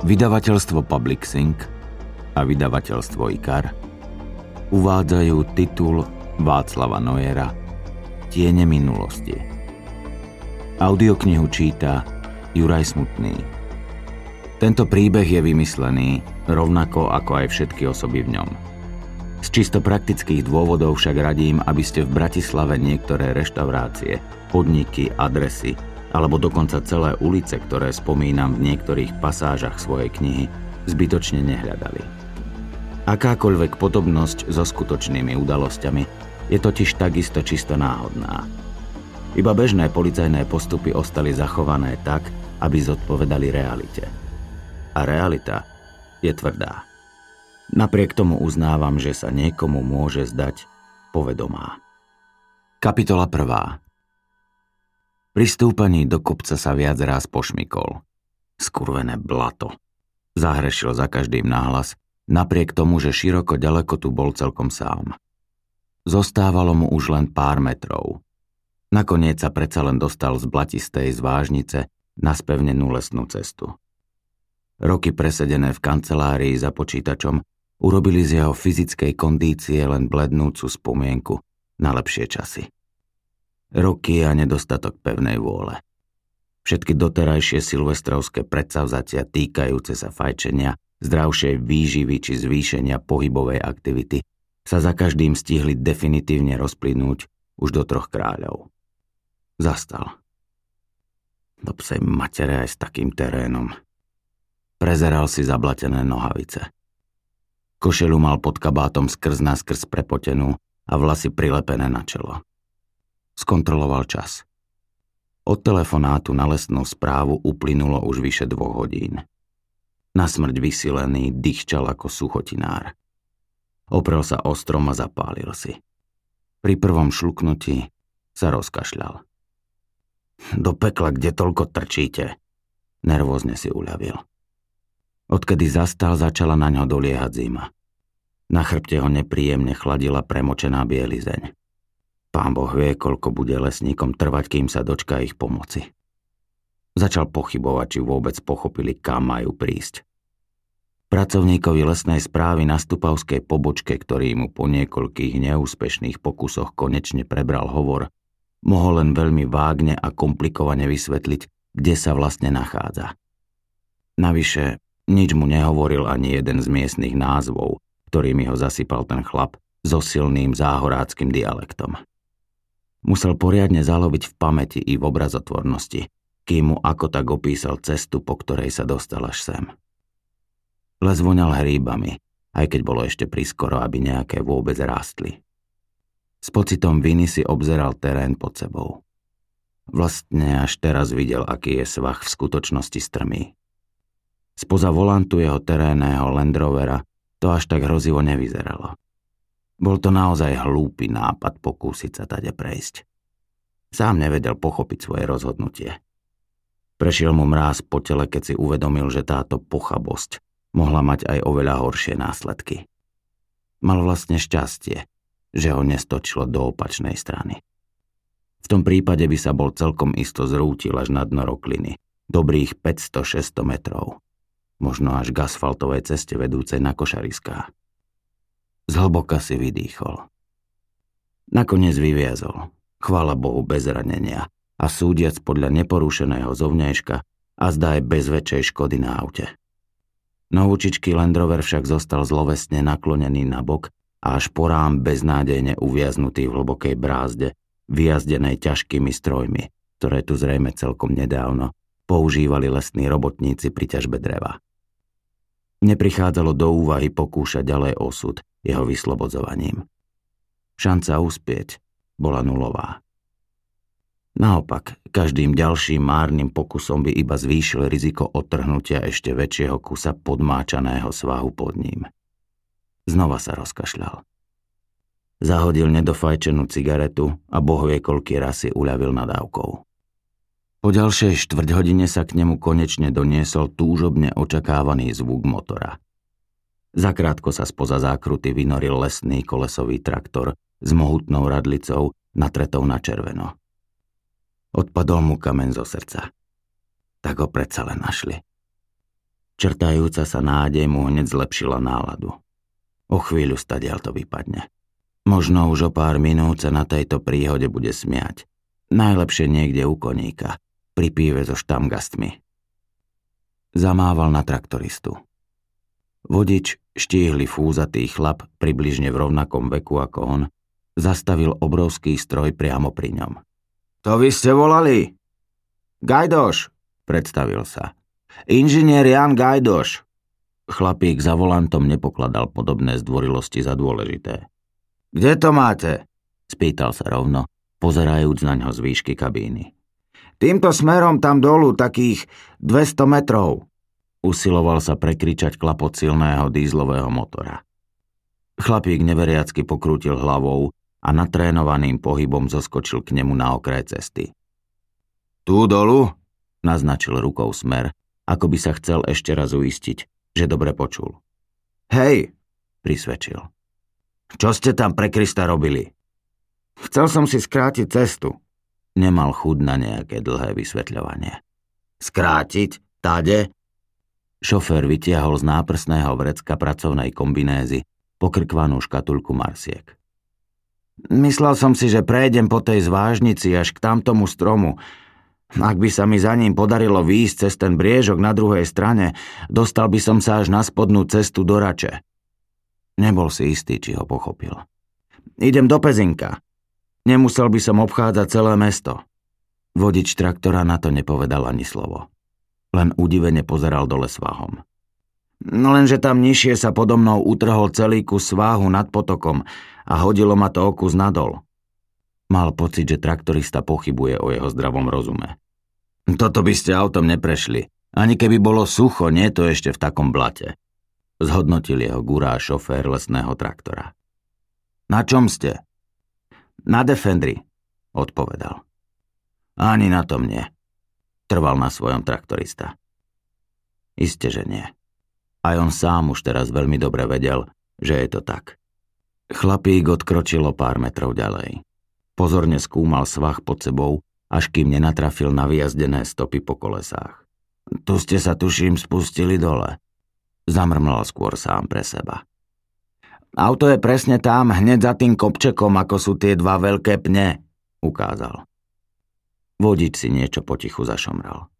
Vydavateľstvo Public Sync a vydavateľstvo IKAR uvádzajú titul Václava Nojera Tiene minulosti. Audioknihu číta Juraj Smutný. Tento príbeh je vymyslený, rovnako ako aj všetky osoby v ňom. Z čisto praktických dôvodov však radím, aby ste v Bratislave niektoré reštaurácie, podniky, adresy alebo dokonca celé ulice, ktoré spomínam v niektorých pasážach svojej knihy, zbytočne nehľadali. Akákoľvek podobnosť so skutočnými udalosťami je totiž takisto čisto náhodná. Iba bežné policajné postupy ostali zachované tak, aby zodpovedali realite. A realita je tvrdá. Napriek tomu uznávam, že sa niekomu môže zdať povedomá. Kapitola 1. Pri stúpaní do kopca sa viac raz pošmikol. Skurvené blato. Zahrešil za každým náhlas, napriek tomu, že široko ďaleko tu bol celkom sám. Zostávalo mu už len pár metrov. Nakoniec sa predsa len dostal z blatistej zvážnice na spevnenú lesnú cestu. Roky presedené v kancelárii za počítačom urobili z jeho fyzickej kondície len blednúcu spomienku na lepšie časy roky a nedostatok pevnej vôle. Všetky doterajšie silvestrovské predsavzatia týkajúce sa fajčenia, zdravšej výživy či zvýšenia pohybovej aktivity sa za každým stihli definitívne rozplynúť už do troch kráľov. Zastal. Do psej matere aj s takým terénom. Prezeral si zablatené nohavice. Košelu mal pod kabátom skrz na skrz prepotenú a vlasy prilepené na čelo. Skontroloval čas. Od telefonátu na lesnú správu uplynulo už vyše dvoch hodín. Na smrť vysilený dýchčal ako suchotinár. Oprel sa o strom a zapálil si. Pri prvom šluknutí sa rozkašľal. Do pekla, kde toľko trčíte? Nervózne si uľavil. Odkedy zastal, začala na ňo doliehať zima. Na chrbte ho nepríjemne chladila premočená bielizeň. Pán Boh vie, koľko bude lesníkom trvať, kým sa dočká ich pomoci. Začal pochybovať, či vôbec pochopili, kam majú prísť. Pracovníkovi lesnej správy na Stupavskej pobočke, ktorý mu po niekoľkých neúspešných pokusoch konečne prebral hovor, mohol len veľmi vágne a komplikovane vysvetliť, kde sa vlastne nachádza. Navyše, nič mu nehovoril ani jeden z miestnych názvov, ktorými ho zasypal ten chlap so silným záhoráckým dialektom. Musel poriadne zaloviť v pamäti i v obrazotvornosti, kým mu ako tak opísal cestu, po ktorej sa dostal až sem. Les voňal hríbami, aj keď bolo ešte priskoro, aby nejaké vôbec rástli. S pocitom viny si obzeral terén pod sebou. Vlastne až teraz videl, aký je svach v skutočnosti strmý. Spoza volantu jeho terénneho Land Rovera to až tak hrozivo nevyzeralo. Bol to naozaj hlúpy nápad pokúsiť sa tade prejsť. Sám nevedel pochopiť svoje rozhodnutie. Prešiel mu mráz po tele, keď si uvedomil, že táto pochabosť mohla mať aj oveľa horšie následky. Mal vlastne šťastie, že ho nestočilo do opačnej strany. V tom prípade by sa bol celkom isto zrútil až na dno rokliny, dobrých 500-600 metrov, možno až k asfaltovej ceste vedúcej na košariská. Zhlboka si vydýchol. Nakoniec vyviazol, chvála Bohu bez ranenia a súdiac podľa neporušeného zovňajška a zdá aj bez väčšej škody na aute. Novúčičký Land Rover však zostal zlovesne naklonený na bok a až porám beznádejne uviaznutý v hlbokej brázde, vyjazdenej ťažkými strojmi, ktoré tu zrejme celkom nedávno používali lesní robotníci pri ťažbe dreva. Neprichádzalo do úvahy pokúšať ďalej osud jeho vyslobodzovaním. Šanca uspieť bola nulová. Naopak, každým ďalším márnym pokusom by iba zvýšil riziko odtrhnutia ešte väčšieho kusa podmáčaného svahu pod ním. Znova sa rozkašľal. Zahodil nedofajčenú cigaretu a bohvie koľký raz si uľavil nadávkou. Po ďalšej štvrť hodine sa k nemu konečne doniesol túžobne očakávaný zvuk motora. Zakrátko sa spoza zákruty vynoril lesný kolesový traktor s mohutnou radlicou natretou na červeno. Odpadol mu kamen zo srdca. Tak ho predsa len našli. Čertajúca sa nádej mu hneď zlepšila náladu. O chvíľu stadiaľ to vypadne. Možno už o pár minút sa na tejto príhode bude smiať. Najlepšie niekde u koníka, pri píve so štamgastmi. Zamával na traktoristu. Vodič, štíhly fúzatý chlap, približne v rovnakom veku ako on, zastavil obrovský stroj priamo pri ňom. To vy ste volali? Gajdoš, predstavil sa. Inžinier Jan Gajdoš. Chlapík za volantom nepokladal podobné zdvorilosti za dôležité. Kde to máte? Spýtal sa rovno, pozerajúc na ňo z výšky kabíny. Týmto smerom tam dolu takých 200 metrov. Usiloval sa prekričať klapot silného dízlového motora. Chlapík neveriacky pokrútil hlavou a natrénovaným pohybom zoskočil k nemu na okraj cesty. Tu dolu? Naznačil rukou smer, ako by sa chcel ešte raz uistiť, že dobre počul. Hej, prisvedčil. Čo ste tam pre Krista robili? Chcel som si skrátiť cestu. Nemal chud na nejaké dlhé vysvetľovanie. Skrátiť? Tade? Šofér vytiahol z náprsného vrecka pracovnej kombinézy pokrkvanú škatulku marsiek. Myslel som si, že prejdem po tej zvážnici až k tamtomu stromu. Ak by sa mi za ním podarilo výjsť cez ten briežok na druhej strane, dostal by som sa až na spodnú cestu do Rače. Nebol si istý, či ho pochopil. Idem do Pezinka. Nemusel by som obchádzať celé mesto. Vodič traktora na to nepovedal ani slovo. Len udivene pozeral dole svahom. No lenže tam nižšie sa podo mnou utrhol celý kus sváhu nad potokom a hodilo ma to okus nadol. Mal pocit, že traktorista pochybuje o jeho zdravom rozume. Toto by ste autom neprešli. Ani keby bolo sucho, nie to ešte v takom blate. Zhodnotil jeho gurá šofér lesného traktora. Na čom ste? Na Defendri, odpovedal. Ani na tom nie. Trval na svojom traktorista. Isté, že nie. Aj on sám už teraz veľmi dobre vedel, že je to tak. Chlapík odkročilo pár metrov ďalej. Pozorne skúmal svah pod sebou, až kým nenatrafil na vyjazdené stopy po kolesách. Tu ste sa tuším spustili dole. Zamrmlal skôr sám pre seba. Auto je presne tam, hneď za tým kopčekom, ako sú tie dva veľké pne, ukázal. Vodič si niečo potichu zašomral.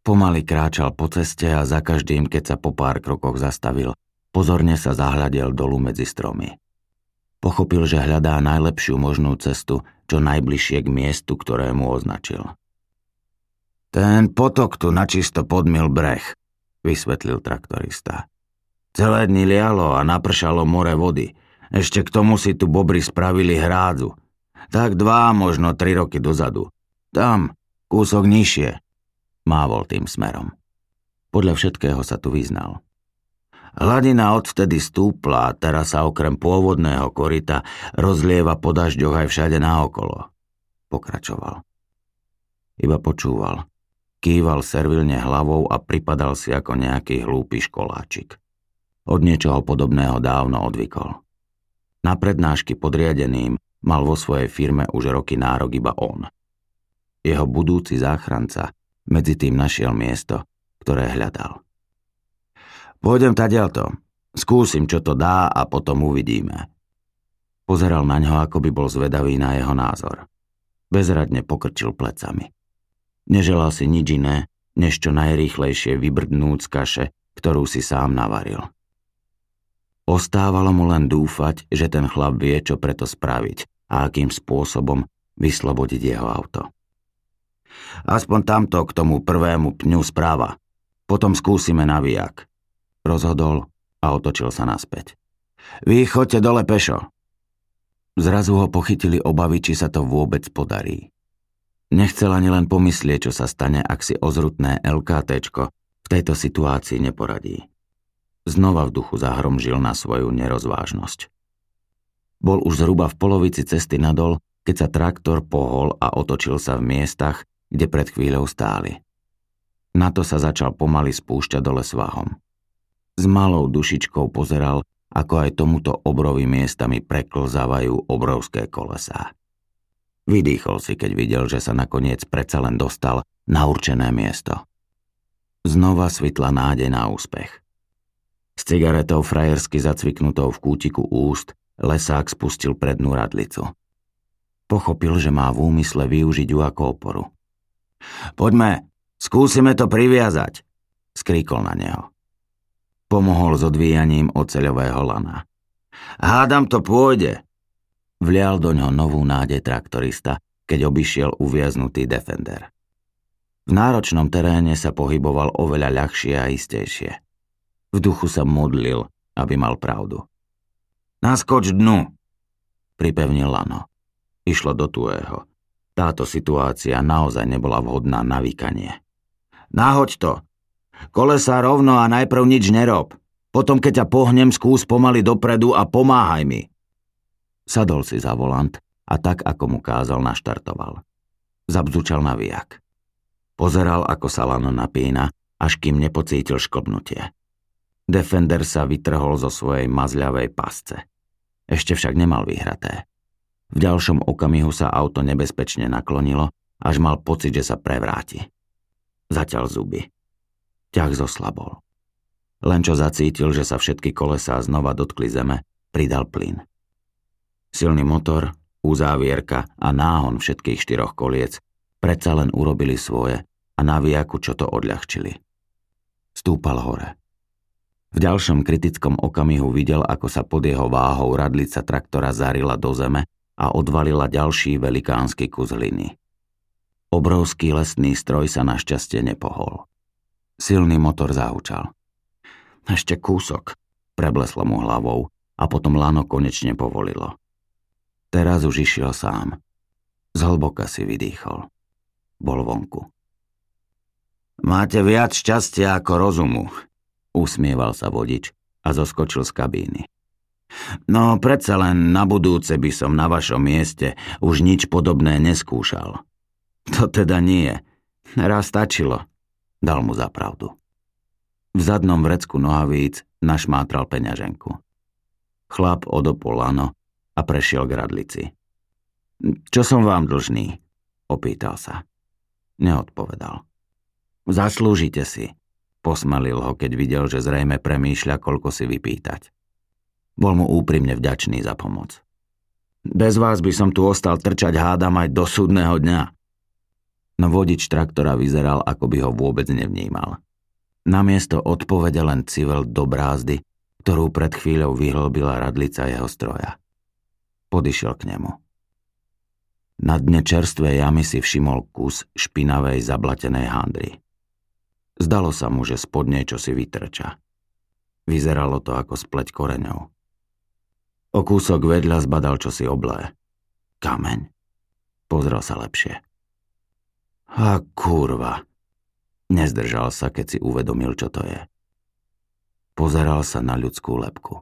Pomaly kráčal po ceste a za každým, keď sa po pár krokoch zastavil, pozorne sa zahľadel dolu medzi stromy. Pochopil, že hľadá najlepšiu možnú cestu, čo najbližšie k miestu, ktorému označil. Ten potok tu načisto podmil breh, vysvetlil traktorista. Celé dni lialo a napršalo more vody. Ešte k tomu si tu bobry spravili hrádzu. Tak dva, možno tri roky dozadu. Tam, kúsok nižšie, Mávol tým smerom. Podľa všetkého sa tu vyznal. Hladina odvtedy stúpla a teraz sa okrem pôvodného korita rozlieva po dažďoch aj všade naokolo. Pokračoval. Iba počúval. Kýval servilne hlavou a pripadal si ako nejaký hlúpy školáčik. Od niečoho podobného dávno odvykol. Na prednášky podriadeným mal vo svojej firme už roky nárok iba on. Jeho budúci záchranca medzi tým našiel miesto, ktoré hľadal. Pôjdem tadiaľto. Skúsim, čo to dá a potom uvidíme. Pozeral na ňo, ako by bol zvedavý na jeho názor. Bezradne pokrčil plecami. Neželal si nič iné, než čo najrýchlejšie vybrdnúť z kaše, ktorú si sám navaril. Ostávalo mu len dúfať, že ten chlap vie, čo preto spraviť a akým spôsobom vyslobodiť jeho auto. Aspoň tamto k tomu prvému pňu správa. Potom skúsime navijak. Rozhodol a otočil sa naspäť. Vy chodte dole pešo. Zrazu ho pochytili obavy, či sa to vôbec podarí. Nechcel ani len pomyslieť, čo sa stane, ak si ozrutné LKT v tejto situácii neporadí. Znova v duchu zahromžil na svoju nerozvážnosť. Bol už zhruba v polovici cesty nadol, keď sa traktor pohol a otočil sa v miestach, kde pred chvíľou stáli. Na to sa začal pomaly spúšťať dole svahom. S malou dušičkou pozeral, ako aj tomuto obrovi miestami preklzávajú obrovské kolesá. Vydýchol si, keď videl, že sa nakoniec predsa len dostal na určené miesto. Znova svitla nádej na úspech. S cigaretou frajersky zacviknutou v kútiku úst lesák spustil prednú radlicu. Pochopil, že má v úmysle využiť ju ako oporu. Poďme, skúsime to priviazať, skríkol na neho. Pomohol s odvíjaním oceľového lana. Hádam to pôjde. Vlial do ňo novú nádej traktorista, keď obišiel uviaznutý Defender. V náročnom teréne sa pohyboval oveľa ľahšie a istejšie. V duchu sa modlil, aby mal pravdu. Naskoč dnu, pripevnil Lano. Išlo do tuého. Táto situácia naozaj nebola vhodná na vykanie. Nahoď to. Kolesa rovno a najprv nič nerob. Potom, keď ťa pohnem, skús pomaly dopredu a pomáhaj mi. Sadol si za volant a tak, ako mu kázal, naštartoval. Zabzučal na výjak. Pozeral, ako sa lano napína, až kým nepocítil šklbnutie. Defender sa vytrhol zo svojej mazľavej pasce. Ešte však nemal vyhraté. V ďalšom okamihu sa auto nebezpečne naklonilo, až mal pocit, že sa prevráti. Zaťal zuby. Ťah zoslabol. Len čo zacítil, že sa všetky kolesá znova dotkli zeme, pridal plyn. Silný motor, uzávierka a náhon všetkých štyroch koliec predsa len urobili svoje a na viaku čo to odľahčili. Stúpal hore. V ďalšom kritickom okamihu videl, ako sa pod jeho váhou radlica traktora zarila do zeme a odvalila ďalší velikánsky kus hliny. Obrovský lesný stroj sa našťastie nepohol. Silný motor zahučal. Ešte kúsok, prebleslo mu hlavou a potom lano konečne povolilo. Teraz už išiel sám. Zhlboka si vydýchol. Bol vonku. Máte viac šťastia ako rozumu, usmieval sa vodič a zoskočil z kabíny. No predsa len na budúce by som na vašom mieste už nič podobné neskúšal. To teda nie. Raz stačilo, dal mu za pravdu. V zadnom vrecku nohavíc našmátral peňaženku. Chlap odopol lano a prešiel k radlici. Čo som vám dlžný? Opýtal sa. Neodpovedal. Zaslúžite si. Posmelil ho, keď videl, že zrejme premýšľa, koľko si vypýtať. Bol mu úprimne vďačný za pomoc. Bez vás by som tu ostal trčať hádam aj do súdneho dňa. No vodič traktora vyzeral, ako by ho vôbec nevnímal. Namiesto odpovede len civel do brázdy, ktorú pred chvíľou vyhlbila radlica jeho stroja. Podišiel k nemu. Na dne čerstvej jamy si všimol kus špinavej zablatenej handry. Zdalo sa mu, že spodne čo si vytrča. Vyzeralo to ako spleť koreňov. O kúsok vedľa zbadal čosi oblé. Kameň. Pozrel sa lepšie. A kurva. Nezdržal sa, keď si uvedomil, čo to je. Pozeral sa na ľudskú lepku.